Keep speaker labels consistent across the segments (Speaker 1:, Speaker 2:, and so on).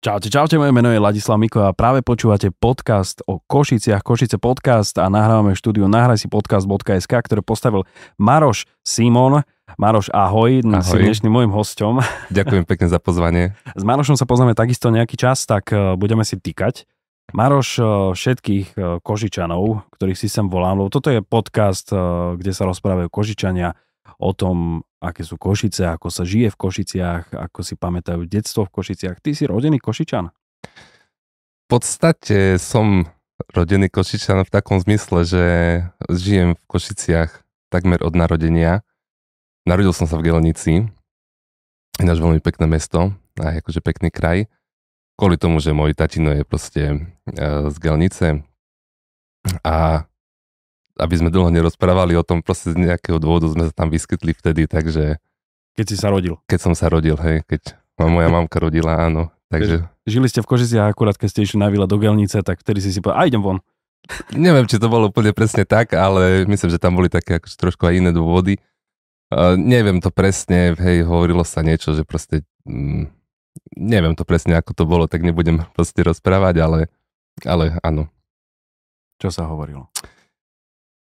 Speaker 1: Čaute, čaute, moje meno je Ladislav Miko a práve počúvate podcast o Košiciach, Košice podcast a nahrávame štúdiu nahraj si podcast.sk, ktorý postavil Maroš Simon. Maroš, ahoj, ahoj. si dnešným môjim hosťom.
Speaker 2: Ďakujem pekne za pozvanie.
Speaker 1: S Marošom sa poznáme takisto nejaký čas, tak e, budeme si týkať. Maroš e, všetkých e, Košičanov, ktorých si sem volám, lebo toto je podcast, kde sa rozprávajú Košičania o tom, aké sú Košice, ako sa žije v Košiciach, ako si pamätajú detstvo v Košiciach. Ty si rodený Košičan?
Speaker 2: V podstate som rodený Košičan v takom zmysle, že žijem v Košiciach takmer od narodenia. Narodil som sa v Gelnici, ináč veľmi pekné mesto a akože pekný kraj. Kvôli tomu, že môj tatino je proste e, z Gelnice a aby sme dlho nerozprávali o tom, proste z nejakého dôvodu sme sa tam vyskytli vtedy, takže...
Speaker 1: Keď si sa rodil.
Speaker 2: Keď som sa rodil, hej, keď ma moja mamka rodila, áno. Takže...
Speaker 1: Žili ste v Košiciach akurát, keď ste išli na vila do Gelnice, tak vtedy si si povedal, a idem von.
Speaker 2: Neviem, či to bolo úplne presne tak, ale myslím, že tam boli také akože trošku aj iné dôvody. Uh, neviem to presne, hej, hovorilo sa niečo, že proste... Mm, neviem to presne, ako to bolo, tak nebudem proste rozprávať, ale, ale áno.
Speaker 1: Čo sa hovorilo?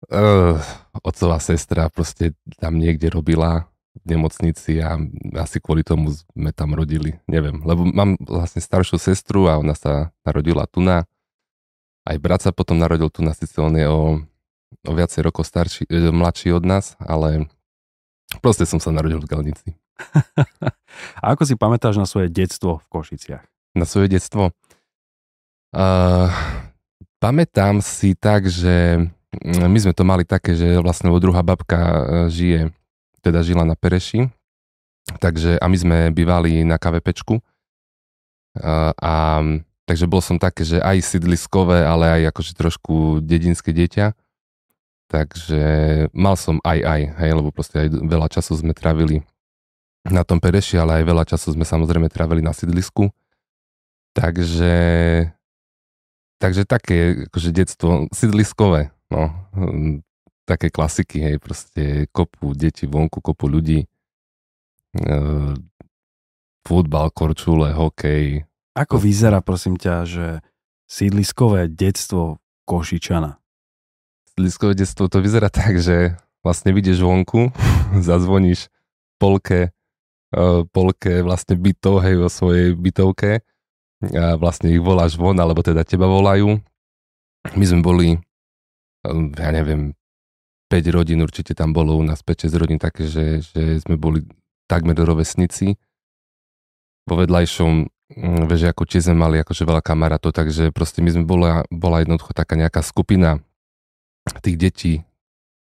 Speaker 2: Uh, otcová sestra proste tam niekde robila v nemocnici a asi kvôli tomu sme tam rodili, neviem. Lebo mám vlastne staršiu sestru a ona sa narodila tu na. Aj brat sa potom narodil tu na, síce on je o, o viacej rokov starší, e, mladší od nás, ale proste som sa narodil v Galnici.
Speaker 1: a ako si pamätáš na svoje detstvo v Košiciach?
Speaker 2: Na svoje detstvo? Uh, pamätám si tak, že my sme to mali také, že vlastne druhá babka e, žije, teda žila na Pereši, takže a my sme bývali na KVPčku a, a takže bol som také, že aj sídliskové, ale aj akože trošku dedinské dieťa. Takže mal som aj aj, hej, lebo proste aj veľa času sme trávili na tom Pereši, ale aj veľa času sme samozrejme trávili na sídlisku. Takže, takže také akože detstvo sídliskové, no, hm, také klasiky, hej, proste kopu deti vonku, kopu ľudí, e, futbal, korčule, hokej.
Speaker 1: Ako vyzerá, prosím ťa, že sídliskové detstvo Košičana?
Speaker 2: Sídliskové detstvo to vyzerá tak, že vlastne vidieš vonku, zazvoníš polke, e, polke vlastne bytov, hej, vo svojej bytovke a vlastne ich voláš von, alebo teda teba volajú. My sme boli ja neviem, 5 rodín určite tam bolo u nás, 5-6 rodín také, že, že sme boli takmer rovesníci. Vo vedľajšom mm, ako či sme mali akože veľa kamarátov, takže proste my sme bola, bola jednoducho taká nejaká skupina tých detí,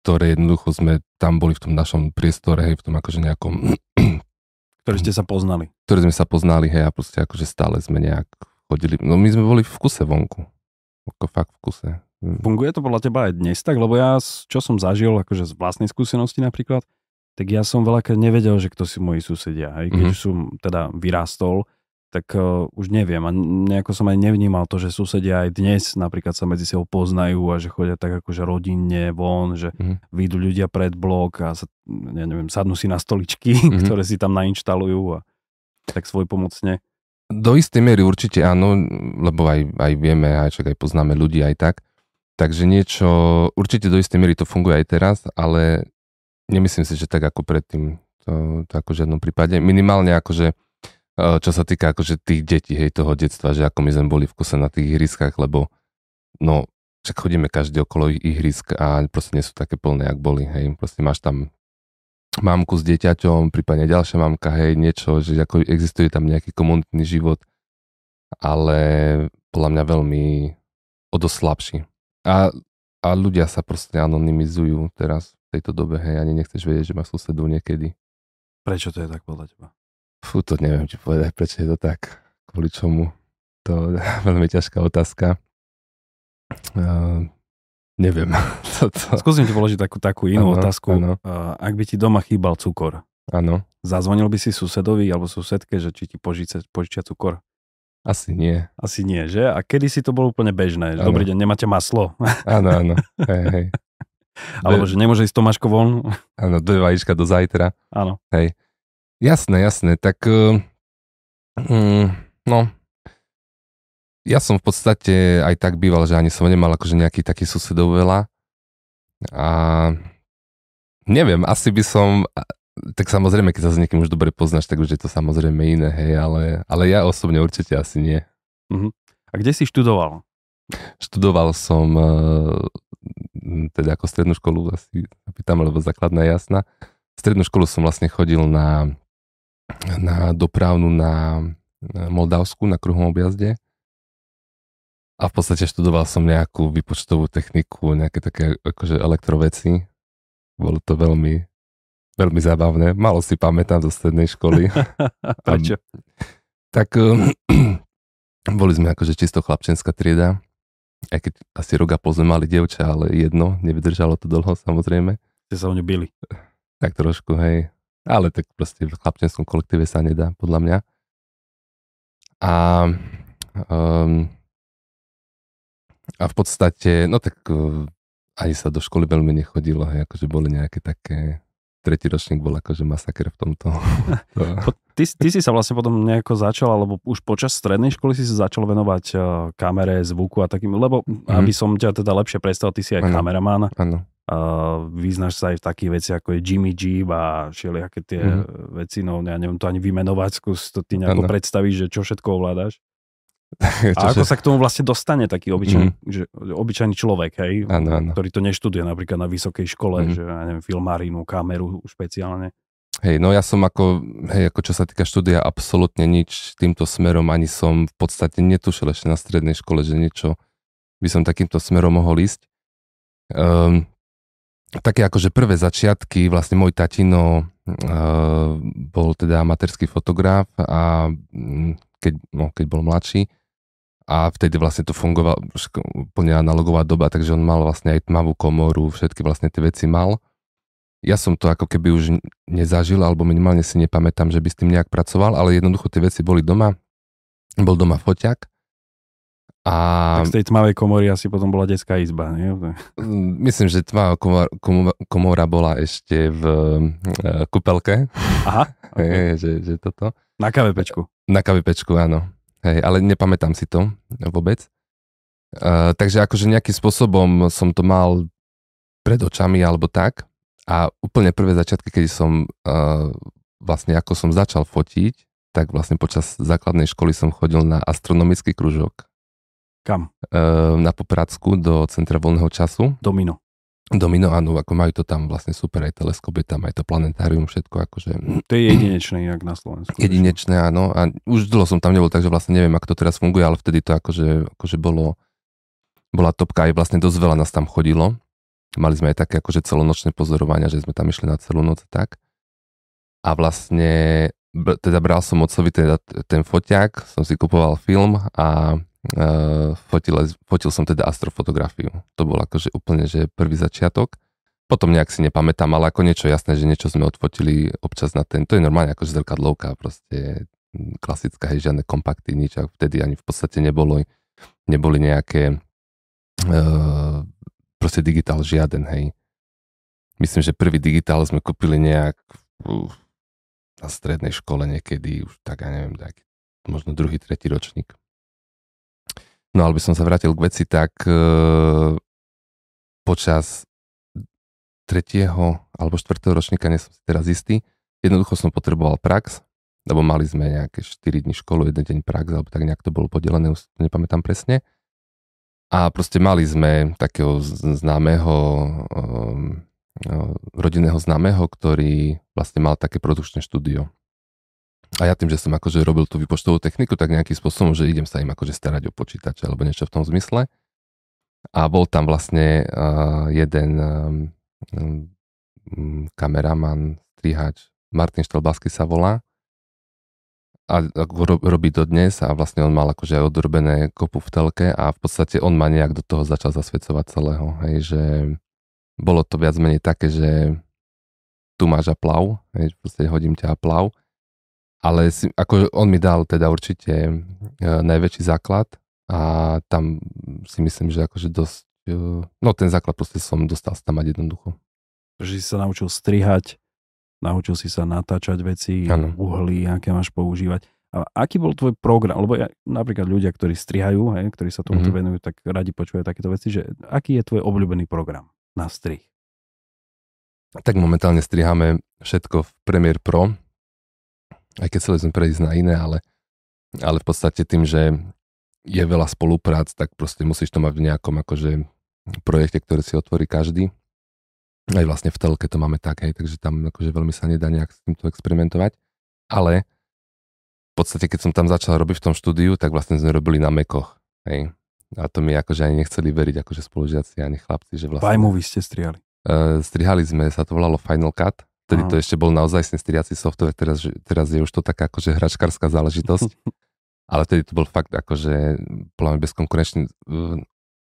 Speaker 2: ktoré jednoducho sme tam boli v tom našom priestore, hej, v tom akože nejakom...
Speaker 1: Ktorí ste sa poznali.
Speaker 2: Ktorí sme sa poznali, hej, a proste akože stále sme nejak chodili. No my sme boli v kuse vonku. Ako fakt v kuse.
Speaker 1: Hm. Funguje to podľa teba aj dnes tak? Lebo ja, čo som zažil, akože z vlastnej skúsenosti napríklad, tak ja som veľakrát nevedel, že kto si moji susedia. Aj keď mm-hmm. som teda vyrástol, tak uh, už neviem. A nejako som aj nevnímal to, že susedia aj dnes napríklad sa medzi sebou poznajú a že chodia tak akože rodinne von, že mm-hmm. vyjdú ľudia pred blok a sa, ja neviem, sadnú si na stoličky, mm-hmm. ktoré si tam nainštalujú a tak svoj pomocne.
Speaker 2: Do istej miery určite áno, lebo aj, aj vieme, aj čak aj poznáme ľudí aj tak. Takže niečo, určite do istej miery to funguje aj teraz, ale nemyslím si, že tak ako predtým, to, to ako v žiadnom prípade. Minimálne akože, e, čo sa týka akože tých detí, hej, toho detstva, že ako my sme boli v kuse na tých ihriskách, lebo no, však chodíme každý okolo ihrisk a proste nie sú také plné, jak boli, hej. Proste máš tam mamku s dieťaťom, prípadne ďalšia mamka, hej, niečo, že ako existuje tam nejaký komunitný život, ale podľa mňa veľmi o dosť slabší. A, a ľudia sa proste anonymizujú teraz v tejto dobe, hej, ani nechceš vedieť, že má susedu niekedy.
Speaker 1: Prečo to je tak podľa teba?
Speaker 2: Fú, to neviem ti povedať, prečo je to tak, kvôli čomu. To je veľmi ťažká otázka. Uh, neviem.
Speaker 1: Toto. Skúsim ti položiť takú, takú inú ano, otázku. Ano. Uh, ak by ti doma chýbal cukor,
Speaker 2: Áno.
Speaker 1: Zazvonil by si susedovi alebo susedke, že či ti požičia, požičia cukor?
Speaker 2: Asi nie.
Speaker 1: Asi nie, že? A kedy si to bolo úplne bežné? Že, dobrý deň, nemáte maslo?
Speaker 2: Áno, áno. Hej, hej.
Speaker 1: Alebo že nemôže ísť Tomáško von?
Speaker 2: Áno, dve vajíčka do zajtra.
Speaker 1: Áno.
Speaker 2: Hej. Jasné, jasné. Tak, um, no, ja som v podstate aj tak býval, že ani som nemal akože nejaký taký susedov veľa. A neviem, asi by som, tak samozrejme, keď sa s niekým už dobre poznáš, tak už je to samozrejme iné, hej, ale, ale ja osobne určite asi nie.
Speaker 1: Uh-huh. A kde si študoval?
Speaker 2: Študoval som uh, teda ako strednú školu, asi pýtam, lebo základná jasná. Strednú školu som vlastne chodil na, na dopravnú na, na Moldavsku, na kruhom objazde a v podstate študoval som nejakú výpočtovú techniku, nejaké také akože elektroveci. Bolo to veľmi, veľmi zábavné. Malo si pamätám zo strednej školy.
Speaker 1: Prečo?
Speaker 2: A, tak um, boli sme akože čisto chlapčenská trieda. Aj keď asi rok a pol sme mali dievča, ale jedno, nevydržalo to dlho samozrejme.
Speaker 1: Ste sa o ňu byli.
Speaker 2: Tak trošku, hej. Ale tak proste v chlapčenskom kolektíve sa nedá, podľa mňa. A um, a v podstate, no tak uh, ani sa do školy veľmi nechodilo, hej, akože boli nejaké také, tretí ročník bol akože masaker v tomto.
Speaker 1: ty, ty si sa vlastne potom nejako začal, alebo už počas strednej školy si sa začal venovať uh, kamere, zvuku a takým, lebo mm. aby som ťa teda lepšie predstavil, ty si aj ano. kameraman.
Speaker 2: Áno.
Speaker 1: Uh, vyznáš sa aj v takých veciach ako je Jimmy Jeep a všelijaké tie mm. veci, no ja neviem to ani vymenovať, skús to ty nejako predstavíš, že čo všetko ovládaš. A ako sa k tomu vlastne dostane taký obyčajný, mm. že, obyčajný človek, hej, ano, ano. ktorý to neštuduje napríklad na vysokej škole, mm. že ja neviem, filmárinu, kameru špeciálne.
Speaker 2: Hej, no ja som ako, hej, ako čo sa týka štúdia, absolútne nič týmto smerom, ani som v podstate netušil ešte na strednej škole, že niečo by som takýmto smerom mohol ísť. Um, také akože prvé začiatky, vlastne môj tatino uh, bol teda amatérsky fotograf a keď, no, keď bol mladší, a vtedy vlastne to fungovalo úplne analogová doba, takže on mal vlastne aj tmavú komoru, všetky vlastne tie veci mal. Ja som to ako keby už nezažil, alebo minimálne si nepamätám, že by s tým nejak pracoval, ale jednoducho tie veci boli doma. Bol doma foťak. A...
Speaker 1: Tak z tej tmavej komory asi potom bola detská izba, nie?
Speaker 2: Mm, myslím, že tmavá komora, komora bola ešte v uh, kúpelke.
Speaker 1: Aha.
Speaker 2: Okay. že, že toto.
Speaker 1: Na kavepečku.
Speaker 2: Na kavepečku, áno. Hej, ale nepamätám si to vôbec. Uh, takže akože nejakým spôsobom som to mal pred očami alebo tak. A úplne prvé začiatky, keď som uh, vlastne ako som začal fotiť, tak vlastne počas základnej školy som chodil na astronomický kružok.
Speaker 1: Kam?
Speaker 2: Uh, na Popradsku do Centra voľného času.
Speaker 1: Domino.
Speaker 2: Domino, áno, ako majú to tam vlastne super, aj teleskop je tam, aj to planetárium, všetko akože...
Speaker 1: To je jedinečné, jak na Slovensku.
Speaker 2: Jedinečné, áno, a už dlho som tam nebol, takže vlastne neviem, ako to teraz funguje, ale vtedy to akože, akože bolo, bola topka, aj vlastne dosť veľa nás tam chodilo. Mali sme aj také akože celonočné pozorovania, že sme tam išli na celú noc tak. A vlastne, teda bral som otcovi teda ten foťák, som si kupoval film a Uh, fotil, fotil som teda astrofotografiu. To bol akože úplne, že prvý začiatok. Potom nejak si nepamätám, ale ako niečo jasné, že niečo sme odfotili občas na ten, to je normálne akože zrkadlovka, proste klasická, hej, žiadne kompakty, nič, a vtedy ani v podstate nebolo, neboli nejaké uh, proste digitál žiaden, hej. Myslím, že prvý digitál sme kúpili nejak uh, na strednej škole niekedy, už tak, ja neviem, tak, možno druhý, tretí ročník. No ale by som sa vrátil k veci, tak e, počas tretieho alebo štvrtého ročníka, nie som si teraz istý, jednoducho som potreboval prax, lebo mali sme nejaké 4 dní školu, jeden deň prax, alebo tak nejak to bolo podelené, už to nepamätám presne. A proste mali sme takého známeho, um, rodinného známeho, ktorý vlastne mal také produkčné štúdio. A ja tým, že som akože robil tú výpočtovú techniku, tak nejakým spôsobom, že idem sa im akože starať o počítače alebo niečo v tom zmysle. A bol tam vlastne uh, jeden um, kameraman, strihač, Martin Štelbasky sa volá. A ako robí to dnes a vlastne on mal akože aj odrobené kopu v telke a v podstate on ma nejak do toho začal zasvedcovať celého. Hej, že bolo to viac menej také, že tu máš a plav, hej, podstate hodím ťa a plav ale si, ako on mi dal teda určite e, najväčší základ a tam si myslím, že akože dosť, e, no ten základ proste som dostal tam mať jednoducho.
Speaker 1: Že si sa naučil strihať, naučil si sa natáčať veci, ano. uhly, aké máš používať. A aký bol tvoj program? Lebo ja, napríklad ľudia, ktorí strihajú, hej, ktorí sa tomuto
Speaker 2: Mhm.
Speaker 1: venujú, tak radi počúvajú takéto veci, že aký je tvoj obľúbený program na strih?
Speaker 2: Tak momentálne striháme všetko v Premiere Pro, aj keď chceli sme prejsť na iné, ale, ale v podstate tým, že je veľa spoluprác, tak proste musíš to mať v nejakom akože projekte, ktorý si otvorí každý. Aj vlastne v telke to máme tak, hej, takže tam akože veľmi sa nedá nejak s týmto experimentovať. Ale v podstate, keď som tam začal robiť v tom štúdiu, tak vlastne sme robili na Mekoch, hej. A to mi akože ani nechceli veriť, akože spolužiaci, ani chlapci, že vlastne...
Speaker 1: Vajmu vy ste strihali.
Speaker 2: Uh, strihali sme, sa to volalo Final Cut, vtedy to ešte bol naozaj striaci software, teraz, teraz je už to taká akože hračkárska záležitosť, ale vtedy to bol fakt akože, podľa mňa bezkonkurenčný,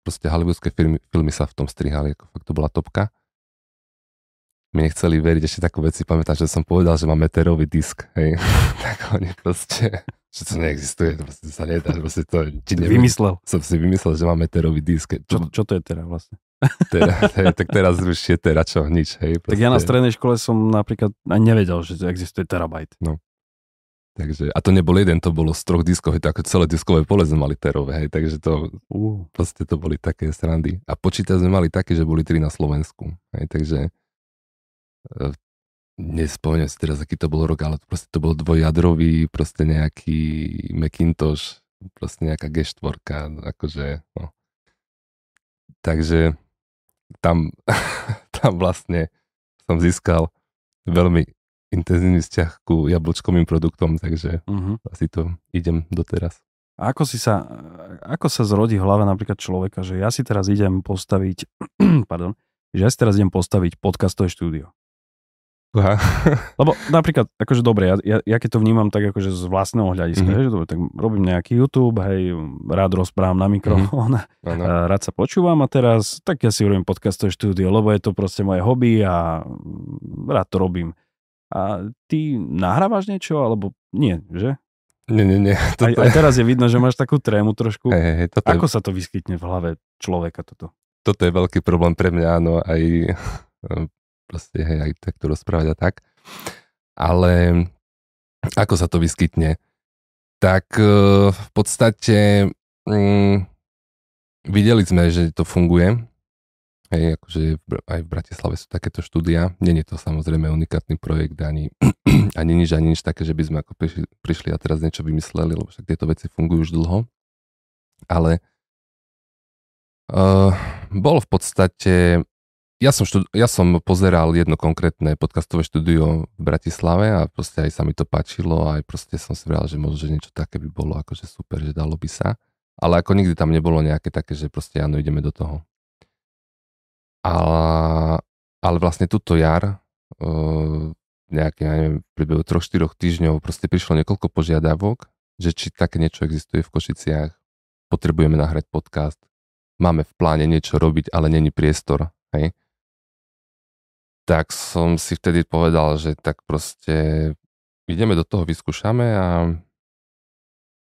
Speaker 2: proste hollywoodske filmy, filmy sa v tom strihali, ako fakt to bola topka. Mi nechceli veriť ešte takú vec, si pamätám, že som povedal, že máme terový disk, hej, tak oni proste, že to neexistuje, to proste sa nedá, proste to, ti neviem,
Speaker 1: Vymyslel.
Speaker 2: som si vymyslel, že máme terový disk,
Speaker 1: Čo, čo to je teda vlastne?
Speaker 2: Teda, hej, tak teraz už je tera čo, nič, hej.
Speaker 1: Tak ja na
Speaker 2: proste.
Speaker 1: strednej škole som napríklad ani nevedel, že existuje terabajt.
Speaker 2: Takže, a to nebol jeden, to bolo z troch diskov, hej, to ako celé diskové pole sme mali terové, hej, takže to
Speaker 1: Uh,
Speaker 2: proste to boli také srandy. A počítač sme mali také, že boli tri na Slovensku, hej, takže e, nespomeniem si teraz, aký to bol rok, ale proste to bol dvojjadrový, proste nejaký Macintosh, proste nejaká G4, akože, no. Takže tam, tam vlastne som získal veľmi intenzívny vzťah ku jablčkovým produktom, takže
Speaker 1: uh-huh.
Speaker 2: asi to idem doteraz.
Speaker 1: A ako si sa, ako sa zrodí hlave napríklad človeka, že ja si teraz idem postaviť, pardon, že ja si teraz idem postaviť podcastové štúdio.
Speaker 2: Aha.
Speaker 1: Lebo napríklad, akože dobre, ja, ja, ja keď to vnímam tak akože z vlastného hľadiska,
Speaker 2: Mhm.
Speaker 1: mm-hmm. že dobre, tak robím nejaký YouTube, hej, rád rozprávam na mikrofón, mm-hmm.
Speaker 2: Áno.
Speaker 1: rád sa počúvam a teraz, tak ja si robím podcastové štúdio, lebo je to proste moje hobby a rád to robím. A ty nahrávaš niečo, alebo nie, že?
Speaker 2: Nie, nie, nie.
Speaker 1: Aj,
Speaker 2: Toto,
Speaker 1: aj teraz je vidno, že máš takú trému trošku.
Speaker 2: hej, hej, toto,
Speaker 1: Ako
Speaker 2: je,
Speaker 1: sa to vyskytne v hlave človeka toto?
Speaker 2: toto je veľký problém pre mňa, áno, aj proste, hej, aj takto rozprávať a tak. Ale ako sa to vyskytne? Tak eh, v podstate mm, videli sme, že to funguje. Hej, akože aj v Bratislave sú takéto štúdia. Je to samozrejme unikátny projekt, ani, ani nič, ani nič také, že by sme ako prišli, prišli a teraz niečo vymysleli, lebo však tieto veci fungujú už dlho. Ale uh, bol v podstate... Ja som, štud, ja som pozeral jedno konkrétne podcastové štúdio v Bratislave a proste aj sa mi to páčilo a aj proste som si vral, že možno, že niečo také by bolo akože super, že dalo by sa. Ale ako nikdy tam nebolo nejaké také, že proste áno, ideme do toho. Ale, ale vlastne túto jar, uh, nejaké, ja neviem, priebehu 3-4 týždňov proste prišlo niekoľko požiadavok, že či také niečo existuje v Košiciach, potrebujeme nahrať podcast, máme v pláne niečo robiť, ale není priestor, hej. Tak som si vtedy povedal, že tak proste ideme do toho, vyskúšame a,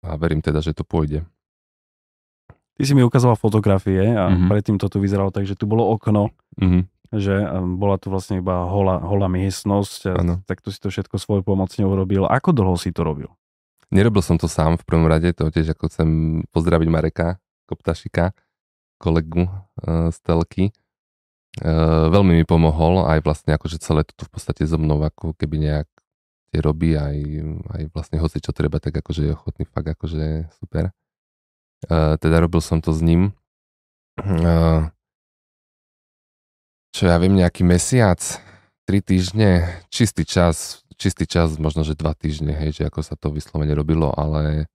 Speaker 2: a verím teda, že to pôjde.
Speaker 1: Ty si mi ukazoval fotografie a
Speaker 2: Mhm.
Speaker 1: mm-hmm. predtým to tu vyzeralo tak, že tu bolo okno,
Speaker 2: Mhm.
Speaker 1: že bola tu vlastne iba holá, holá miestnosť a tak tu si to všetko svoj pomocne urobil. Ako dlho si to robil?
Speaker 2: Nerobil som to sám v prvom rade, to tiež ako chcem pozdraviť Mareka Koptašika, kolegu uh, z telky. Uh, veľmi mi pomohol, aj vlastne akože celé toto v podstate so mnou ako keby nejak tie robí, aj, aj vlastne hoci čo treba, tak akože je ochotný fakt akože super. Uh, teda robil som to s ním. Uh, čo ja viem, nejaký mesiac, tri týždne, čistý čas, čistý čas, možno, že dva týždne, hej, že ako sa to vyslovene robilo, ale,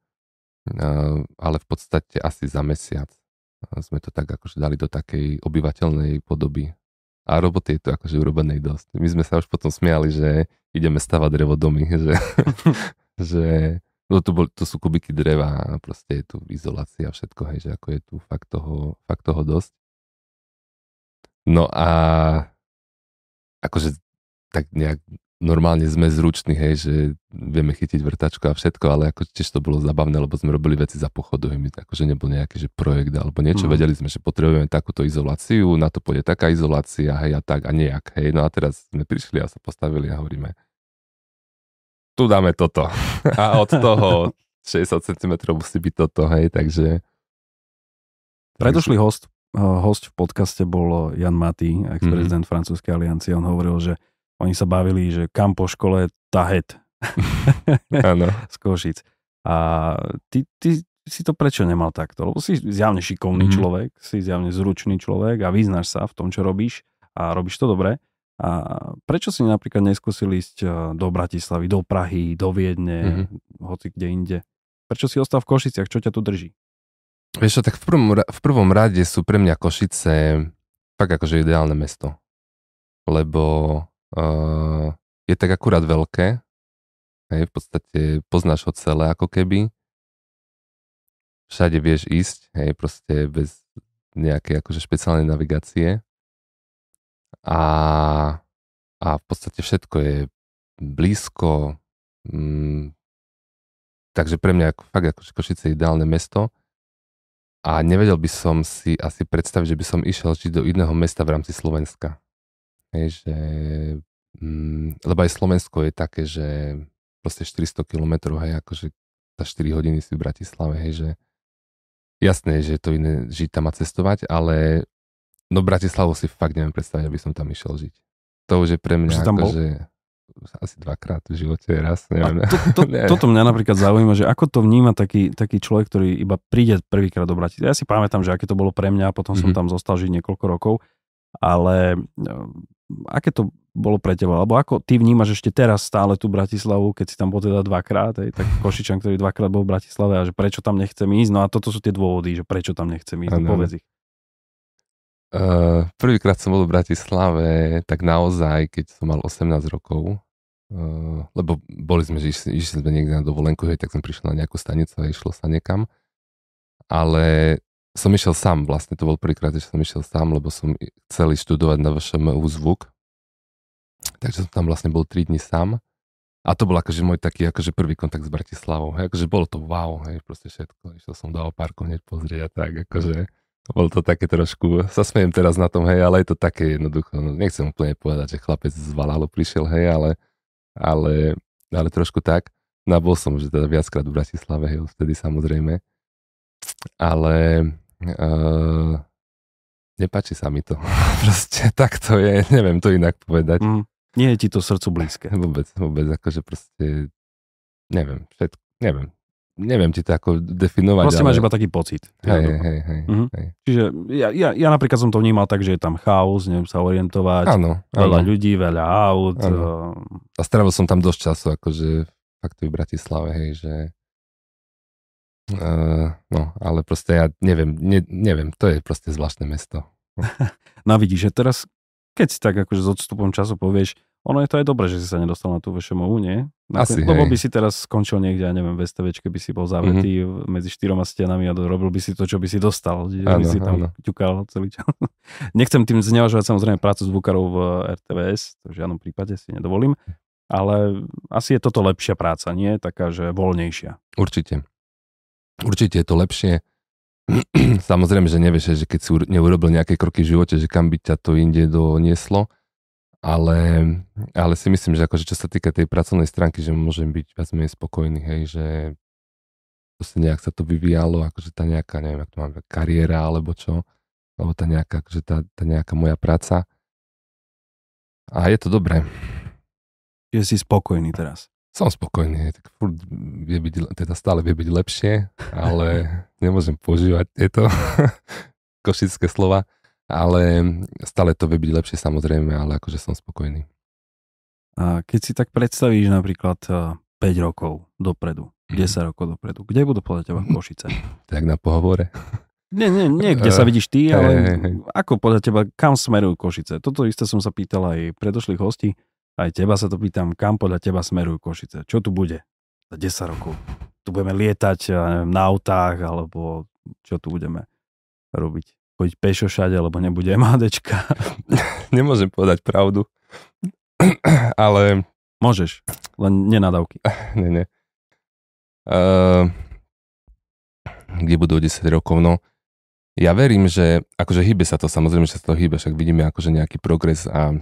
Speaker 2: uh, ale v podstate asi za mesiac sme to tak akože dali do takej obyvateľnej podoby. A roboty je to akože urobenej dosť. My sme sa už potom smiali, že ideme stavať drevodomy, že, že no to, bol, to sú kubiky dreva a proste je tu izolácia a všetko, hej, že ako je tu fakt toho, fakt toho dosť. No a akože tak nejak normálne sme zruční, hej, že vieme chytiť vrtačku a všetko, ale ako tiež to bolo zabavné, lebo sme robili veci za pochodu, my akože nebol nejaký že projekt alebo niečo,
Speaker 1: Mhm.
Speaker 2: vedeli sme, že potrebujeme takúto izoláciu, na to pôjde taká izolácia, hej, a tak a nejak, hej, no a teraz sme prišli a sa postavili a hovoríme, tu dáme toto. A od toho 60 cm musí byť toto, hej, takže...
Speaker 1: Predošlý host, eh, host v podcaste bol Jan Matý, ex-prezident mm-hmm. francúzskej aliancie. On hovoril, že oni sa bavili, že kam po škole tahet.
Speaker 2: Áno.
Speaker 1: Z Košic. A ty, ty si to prečo nemal takto? Lebo si zjavne šikovný mm-hmm. človek, si zjavne zručný človek a vyznáš sa v tom, čo robíš a robíš to dobre. A prečo si napríklad neskúsil ísť eh, do Bratislavy, do Prahy, do Viedne, mm-hmm. hoci kde inde? Prečo si ostal v Košiciach? Čo ťa tu drží?
Speaker 2: Vieš čo, tak v prvom, v prvom rade sú pre mňa Košice fakt akože ideálne mesto. Lebo uh, je tak akurát veľké, hej, v podstate poznáš ho celé ako keby. Všade vieš ísť, hej, proste bez nejakej akože špeciálnej navigácie a, a v podstate všetko je blízko, mm, takže pre mňa fakt ako Košice ideálne mesto a nevedel by som si asi predstaviť, že by som išiel žiť do iného mesta v rámci Slovenska. Hej, že, mm, lebo aj Slovensko je také, že proste 400 km, hej, akože za 4 hodiny si v Bratislave, hej, že jasné, že to iné žiť tam a cestovať, ale No Bratislavu si fakt neviem predstaviť, aby som tam išiel žiť. To už je pre mňa ako, že asi dvakrát v živote raz, neviem.
Speaker 1: to, to, toto mňa napríklad zaujíma, že ako to vníma taký, taký človek, ktorý iba príde prvýkrát do Bratislavy. Ja si pamätám, že aké to bolo pre mňa, potom mm-hmm. som mhm. tam zostal žiť niekoľko rokov, ale aké to bolo pre teba? Alebo ako ty vnímaš ešte teraz stále tú Bratislavu, keď si tam bol teda dvakrát, hej, tak Košičan, ktorý dvakrát bol v Bratislave a že prečo tam nechcem ísť, no a toto sú tie dôvody, že prečo tam nechcem ísť, no, povedz ich.
Speaker 2: Uh, prvýkrát som bol v Bratislave, tak naozaj, keď som mal 18 rokov, uh, lebo boli sme, že išli, išli sme niekde na dovolenku, hej, tak som prišiel na nejakú stanicu a išlo sa niekam. Ale som išiel sám, vlastne to bol prvýkrát, že som išiel sám, lebo som chcel študovať na vašom zvuk. Takže som tam vlastne bol 3 dní sám. A to bol akože môj taký akože prvý kontakt s Bratislavou. Hej, akože bolo to wow, hej, proste všetko. Išiel som do parku hneď pozrieť a tak, akože bol to také trošku, sa smejem teraz na tom, hej, ale je to také jednoducho, no, nechcem úplne povedať, že chlapec z Valalu prišiel, hej, ale, ale, ale trošku tak. No bol som už teda viackrát v Bratislave, hej, vtedy samozrejme. Ale uh, nepáči sa mi to. proste tak to je, neviem to inak povedať. Mm,
Speaker 1: nie je ti to srdcu blízke.
Speaker 2: Vôbec, vôbec, akože proste, neviem, všetko, neviem, neviem ti to ako definovať.
Speaker 1: Proste ale... máš iba taký pocit.
Speaker 2: Hej, hej, hej,
Speaker 1: uh-huh. hej. Čiže ja, ja, ja napríklad som to vnímal tak, že je tam chaos, neviem sa orientovať,
Speaker 2: áno,
Speaker 1: veľa
Speaker 2: áno.
Speaker 1: ľudí, veľa aut.
Speaker 2: Áno. A strávil som tam dosť času, akože fakt v Bratislave, hej, že uh, no, ale proste ja neviem, ne, neviem, to je proste zvláštne mesto.
Speaker 1: no vidíš, že teraz, keď si tak akože s odstupom času povieš, ono je to aj dobré, že si sa nedostal na tú VŠMU, nie? Na
Speaker 2: Asi,
Speaker 1: Lebo by si teraz skončil niekde, ja neviem, v STVčke by si bol zavretý mm-hmm. medzi štyroma stenami a robil by si to, čo by si dostal.
Speaker 2: Ano,
Speaker 1: by si tam ano. ťukal celý čas. Nechcem tým znevažovať samozrejme prácu zvukarov v RTVS, to v žiadnom prípade si nedovolím, ale asi je toto lepšia práca, nie? Taká, že voľnejšia.
Speaker 2: Určite. Určite je to lepšie. Samozrejme, že nevieš, že keď si neurobil nejaké kroky v živote, že kam by ťa to inde donieslo, ale, ale si myslím, že akože čo sa týka tej pracovnej stránky, že môžem byť viac menej spokojný, hej, že proste nejak sa to vyvíjalo, akože tá nejaká, neviem, ako to mám, kariéra alebo čo, alebo tá nejaká, akože tá, tá nejaká moja práca. A je to dobré.
Speaker 1: Že si spokojný teraz.
Speaker 2: Som spokojný, tak furt vie byť, teda stále vie byť lepšie, ale nemôžem používať tieto košické slova ale stále to vie byť lepšie samozrejme, ale akože som spokojný.
Speaker 1: A keď si tak predstavíš napríklad 5 rokov dopredu, 10 mm. rokov dopredu, kde budú podľa teba Košice?
Speaker 2: Tak na pohovore.
Speaker 1: Nie, nie, nie, kde sa vidíš ty, ale hey. ako podľa teba, kam smerujú Košice? Toto isté som sa pýtal aj predošlých hostí, aj teba sa to pýtam, kam podľa teba smerujú Košice? Čo tu bude za 10 rokov? Tu budeme lietať neviem, na autách, alebo čo tu budeme robiť? chodiť pešo všade, lebo nebude MHDčka.
Speaker 2: Nemôžem povedať pravdu, ale...
Speaker 1: Môžeš, len nenadávky.
Speaker 2: nie, nie. Uh, kde budú 10 rokov, no ja verím, že akože hýbe sa to, samozrejme, že sa to hýbe, však vidíme akože nejaký progres a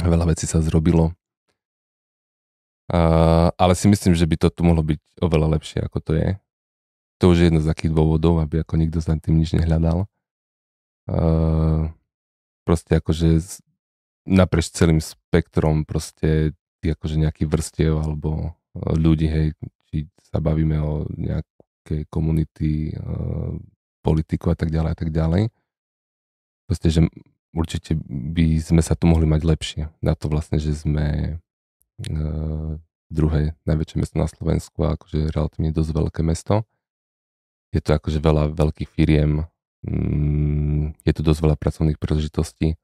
Speaker 2: veľa vecí sa zrobilo. Uh, ale si myslím, že by to tu mohlo byť oveľa lepšie, ako to je. To už je jedno z takých dôvodov, aby ako nikto za tým nič nehľadal. Uh, proste akože naprieč celým spektrom proste akože nejaký vrstiev alebo ľudí, hej, či sa bavíme o nejakej komunity, uh, politiku a tak ďalej a tak ďalej. Proste, že určite by sme sa tu mohli mať lepšie. Na to vlastne, že sme uh, druhé najväčšie mesto na Slovensku a akože relatívne dosť veľké mesto. Je to akože veľa veľkých firiem, mm, je tu dosť veľa pracovných príležitostí,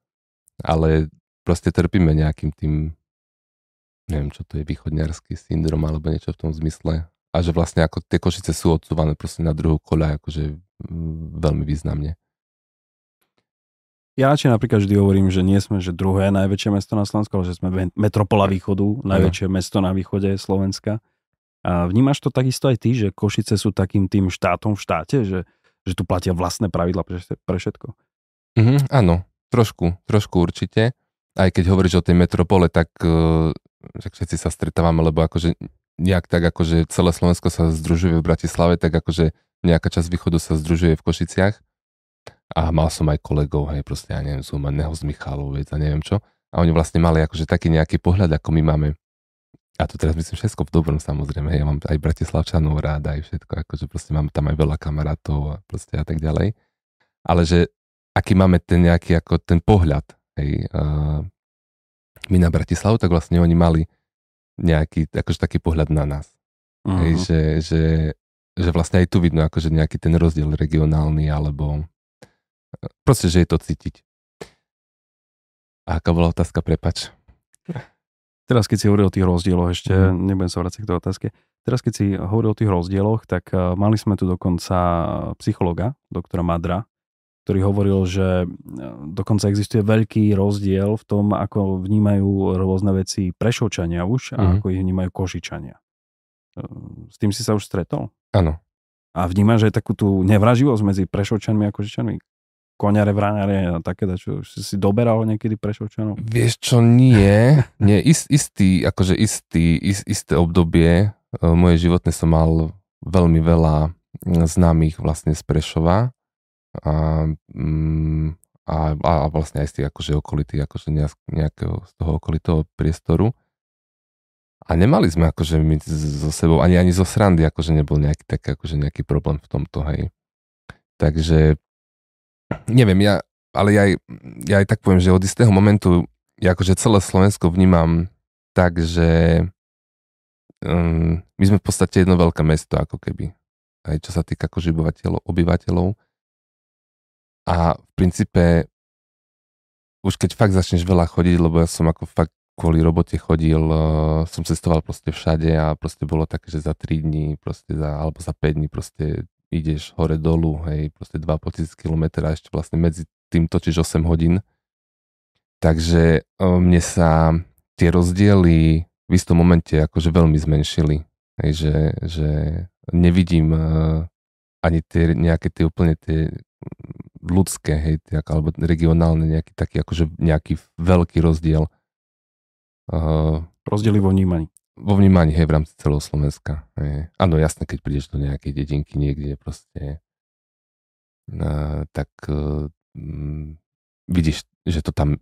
Speaker 2: ale proste trpíme nejakým tým, neviem čo to je, východňarský syndrom alebo niečo v tom zmysle. A že vlastne ako tie košice sú odsúvané proste na druhú koľa, akože mm, veľmi významne.
Speaker 1: Ja radšej napríklad vždy hovorím, že nie sme že druhé najväčšie mesto na Slovensku, ale že sme metropola východu, najväčšie ano. mesto na východe Slovenska. A vnímaš to takisto aj ty, že Košice sú takým tým štátom v štáte, že, že tu platia vlastné pravidla pre, pre všetko?
Speaker 2: Mm, áno, trošku, trošku určite. Aj keď hovoríš o tej metropole, tak uh, všetci sa stretávame, lebo akože nejak tak akože celé Slovensko sa združuje v Bratislave, tak akože nejaká časť východu sa združuje v Košiciach a mal som aj kolegov, hej, proste, ja neviem, Zumaného z Michalovec a neviem čo. A oni vlastne mali akože taký nejaký pohľad, ako my máme. A to teraz myslím všetko v dobrom samozrejme, ja mám aj Bratislavčanov rád, aj všetko, akože proste mám tam aj veľa kamarátov a proste a tak ďalej. Ale že aký máme ten nejaký ako ten pohľad, hej, uh, my na Bratislavu, tak vlastne oni mali nejaký, akože taký pohľad na nás. Uh-huh. Hej, mhm. že, že, že vlastne aj tu vidno akože nejaký ten rozdiel regionálny alebo Proste, že je to cítiť. A aká bola otázka, prepač?
Speaker 1: Teraz, keď si hovoril o tých rozdieloch, ešte mm. nebudem sa vrátiť k tej otázke. Teraz, keď si hovoril o tých rozdieloch, tak uh, mali sme tu dokonca psychologa, doktora Madra, ktorý hovoril, že dokonca existuje veľký rozdiel v tom, ako vnímajú rôzne veci prešovčania už a mm. ako ich vnímajú košičania. S tým si sa už stretol?
Speaker 2: Áno.
Speaker 1: A vnímaš aj takú tú nevraživosť medzi prešovčanmi a košičanmi? Koňare, vraňare a také, čo si si doberal niekedy Prešovčanov?
Speaker 2: Vieš čo, nie. nie ist, istý, akože istý, ist, isté obdobie uh, moje životné som mal veľmi veľa známych vlastne z Prešova a, um, a, a vlastne aj z tých akože okolitých, akože nejakého z toho okolitého priestoru. A nemali sme akože my so sebou, ani ani zo srandy, akože nebol nejaký tak, akože nejaký problém v tomto, hej. Takže neviem, ja, ale ja, ja aj tak poviem, že od istého momentu ja akože celé Slovensko vnímam tak, že um, my sme v podstate jedno veľké mesto, ako keby. Aj čo sa týka akože obyvateľov, obyvateľov. A v princípe už keď fakt začneš veľa chodiť, lebo ja som ako fakt kvôli robote chodil, uh, som cestoval proste všade a proste bolo také, že za 3 dní proste za, alebo za 5 dní proste ideš hore dolu, hej, proste 2,5 km a ešte vlastne medzi tým točíš 8 hodín. Takže mne sa tie rozdiely v istom momente akože veľmi zmenšili. Hej, že, že nevidím uh, ani tie nejaké tie úplne tie ľudské, hej, tie, alebo regionálne nejaký taký akože nejaký veľký rozdiel.
Speaker 1: Uh, Rozdiely vo vnímaní
Speaker 2: vo vnímaní, hej, v rámci celého Slovenska. Hej. Áno, jasné, keď prídeš do nejakej dedinky niekde proste, uh, tak uh, vidíš, že to tam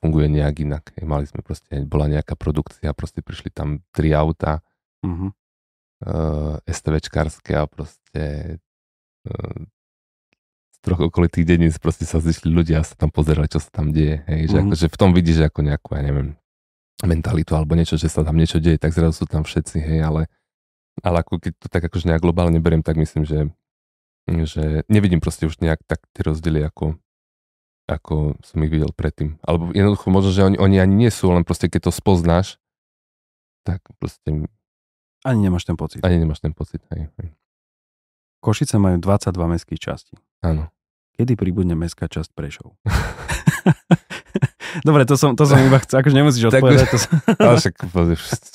Speaker 2: funguje nejak inak. Hej. Mali sme proste, bola nejaká produkcia, proste prišli tam tri auta, uh-huh. uh, STVčkárske a proste uh, z troch okolitých dedín proste sa zišli ľudia a sa tam pozerali, čo sa tam deje. Hej. Že uh-huh. akože v tom vidíš ako nejakú, ja neviem, mentalitu alebo niečo, že sa tam niečo deje, tak zrazu sú tam všetci, hej, ale, ale ako keď to tak akože nejak globálne beriem, tak myslím, že, že nevidím proste už nejak tak tie rozdiely, ako, ako som ich videl predtým. Alebo jednoducho možno, že oni, oni ani nie sú, len proste keď to spoznáš, tak proste...
Speaker 1: Ani nemáš ten pocit.
Speaker 2: Ani nemáš ten pocit, hej. hej.
Speaker 1: Košice majú 22 mestských častí.
Speaker 2: Áno.
Speaker 1: Kedy príbudne mestská časť Prešov? Dobre, to som, to som iba chcel, akože nemusíš odpovedať. To som...
Speaker 2: ale však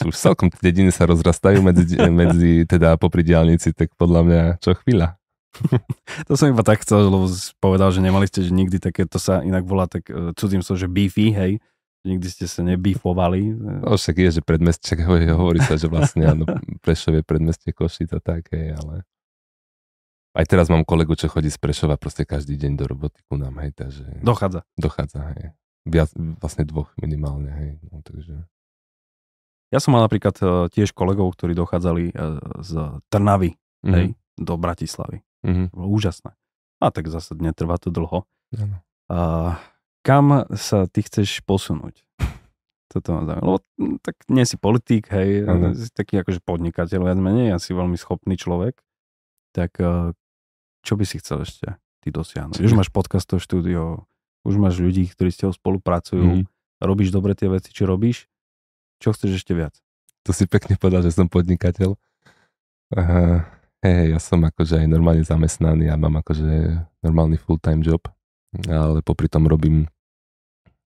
Speaker 2: už celkom dediny sa rozrastajú medzi, medzi teda popri diálnici, tak podľa mňa čo chvíľa.
Speaker 1: to som iba tak chcel, lebo povedal, že nemali ste že nikdy také, to sa inak volá tak e, cudzím som, že beefy, hej, Nikdy ste sa nebifovali.
Speaker 2: No však je, že predmestie, hovorí sa, že vlastne áno, Prešov je predmestie Košic a tak, hej, ale aj teraz mám kolegu, čo chodí z Prešova proste každý deň do roboty ku nám, hej, takže...
Speaker 1: Dochádza.
Speaker 2: Dochádza, hej. Viac, vlastne dvoch minimálne, hej, no, takže...
Speaker 1: Ja som mal napríklad uh, tiež kolegov, ktorí dochádzali uh, z Trnavy, mm-hmm. hej, do Bratislavy. Mm-hmm. Bolo úžasné. A tak zase netrvá to dlho. Mm-hmm. Uh, kam sa ty chceš posunúť? Toto ma zaujíma. Lebo hm, tak nie si politík, hej, mm-hmm. si taký akože podnikateľ, viac menej, asi veľmi schopný človek. Tak uh, čo by si chcel ešte ty dosiahnuť? Už máš podcastové štúdio, už máš ľudí, ktorí s tebou spolupracujú, mm-hmm. robíš dobre tie veci, čo robíš. Čo chceš ešte viac?
Speaker 2: To si pekne povedal, že som podnikateľ. Uh, hej, ja som akože aj normálne zamestnaný a mám akože normálny full-time job, ale popri tom robím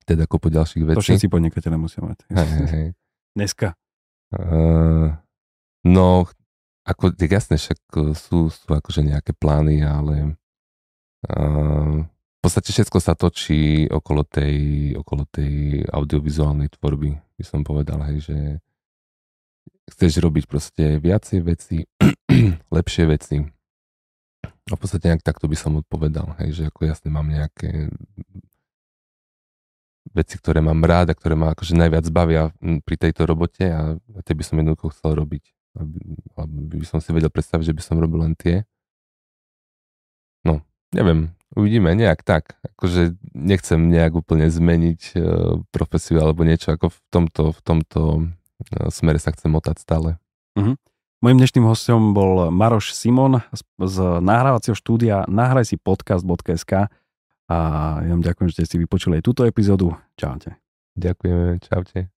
Speaker 2: teda po ďalších vecí. To
Speaker 1: všetci podnikateľe musia mať.
Speaker 2: Hej, hej.
Speaker 1: Dneska?
Speaker 2: Uh, no, ako, jasne, však sú, sú akože nejaké plány, ale uh, v podstate všetko sa točí okolo tej, okolo tej audiovizuálnej tvorby, by som povedal, hej, že chceš robiť proste viacej veci, lepšie veci. A v podstate nejak takto by som odpovedal, hej, že ako jasne mám nejaké veci, ktoré mám rád a ktoré ma akože najviac bavia pri tejto robote a tie by som jednoducho chcel robiť. Aby, aby by som si vedel predstaviť, že by som robil len tie. No, neviem, uvidíme, nejak tak. Akože nechcem nejak úplne zmeniť uh, profesiu alebo niečo, ako v tomto, v tomto smere sa chcem motať stále.
Speaker 1: Uh-huh. Mojím dnešným hostom bol Maroš Simon z, z nahrávacieho štúdia nahraj si podcast.sk a ja vám ďakujem, že ste si vypočuli aj túto epizódu. Čaute.
Speaker 2: Ďakujeme, čaute.